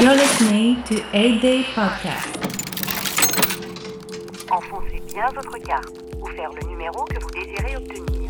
Listening to 8 Day. Enfoncez bien votre carte ou faire le numéro que vous désirez obtenir.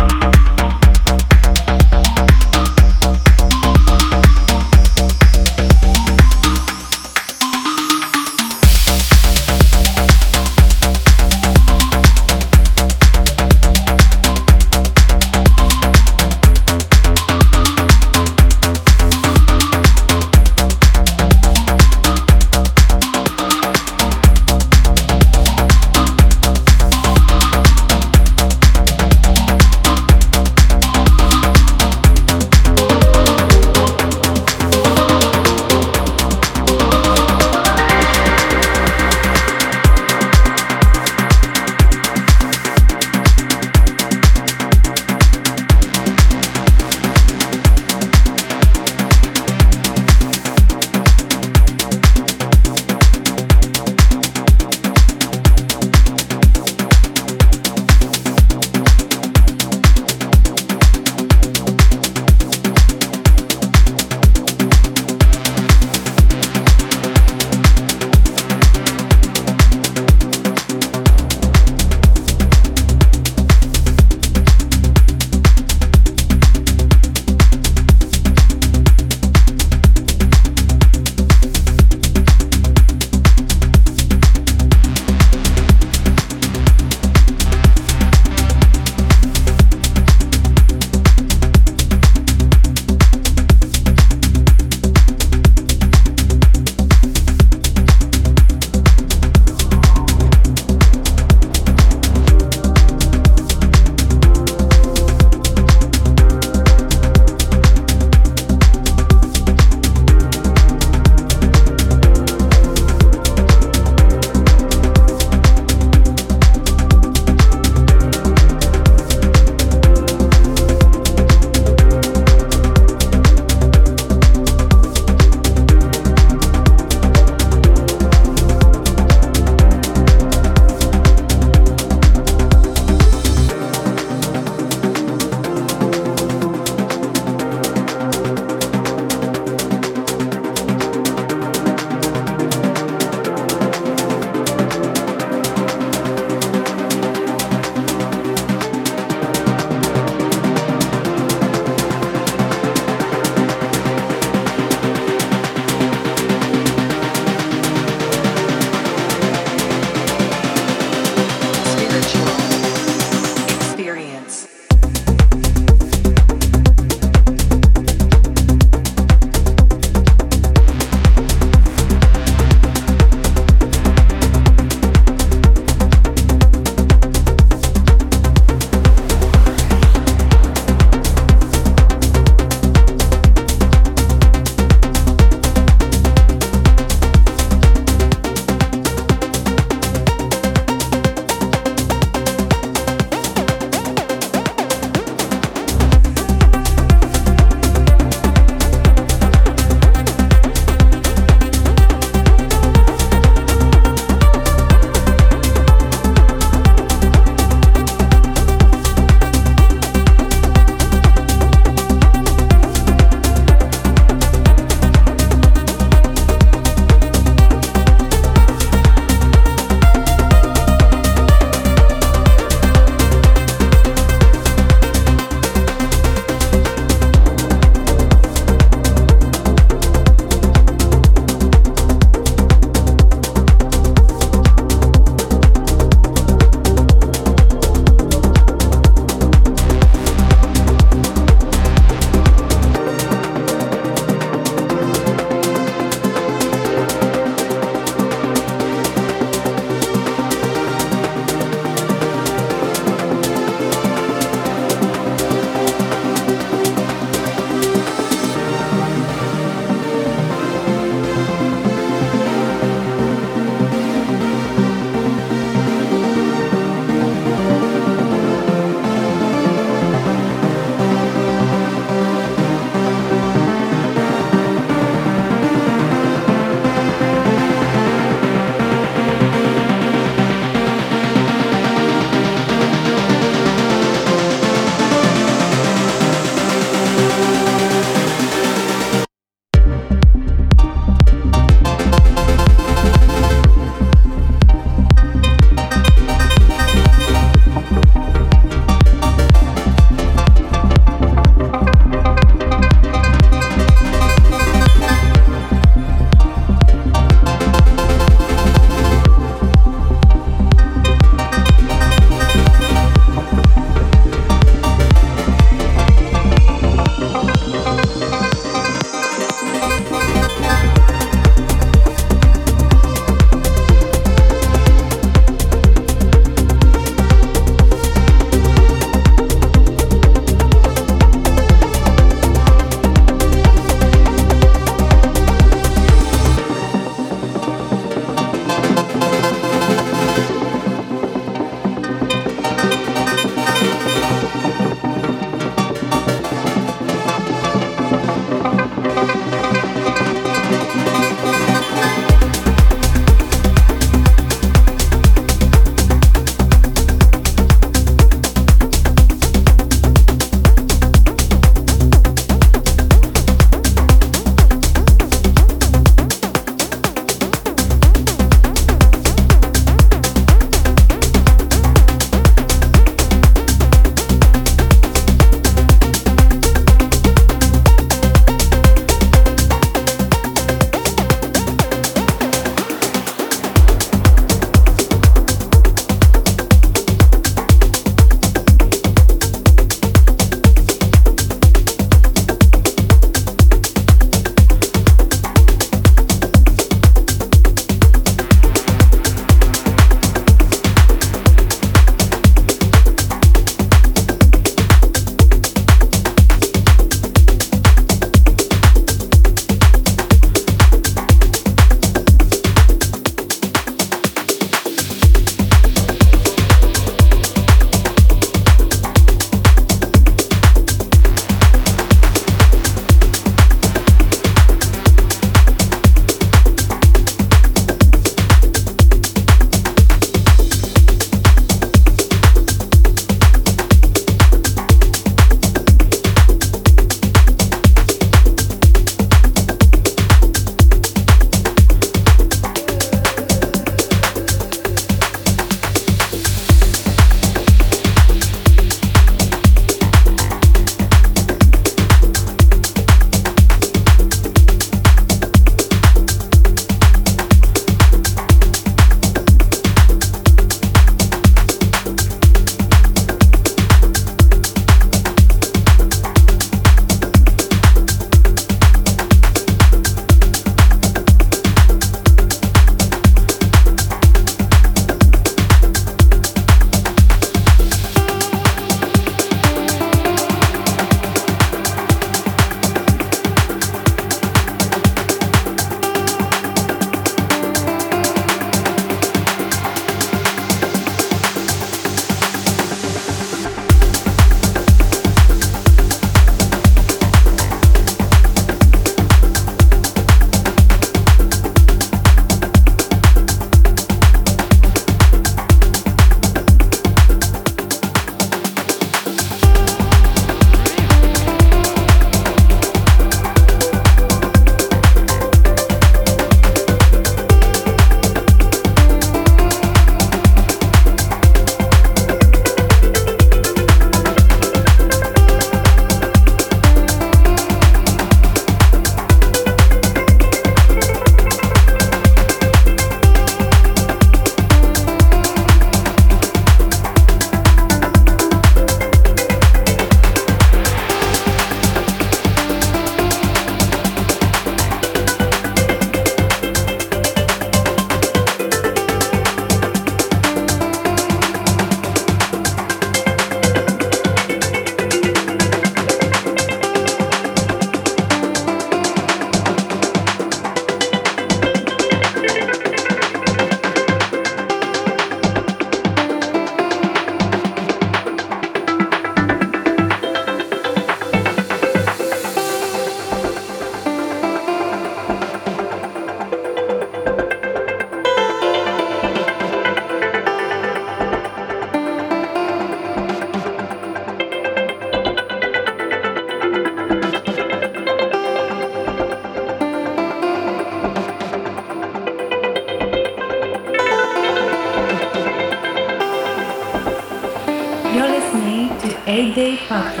8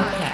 Podcast.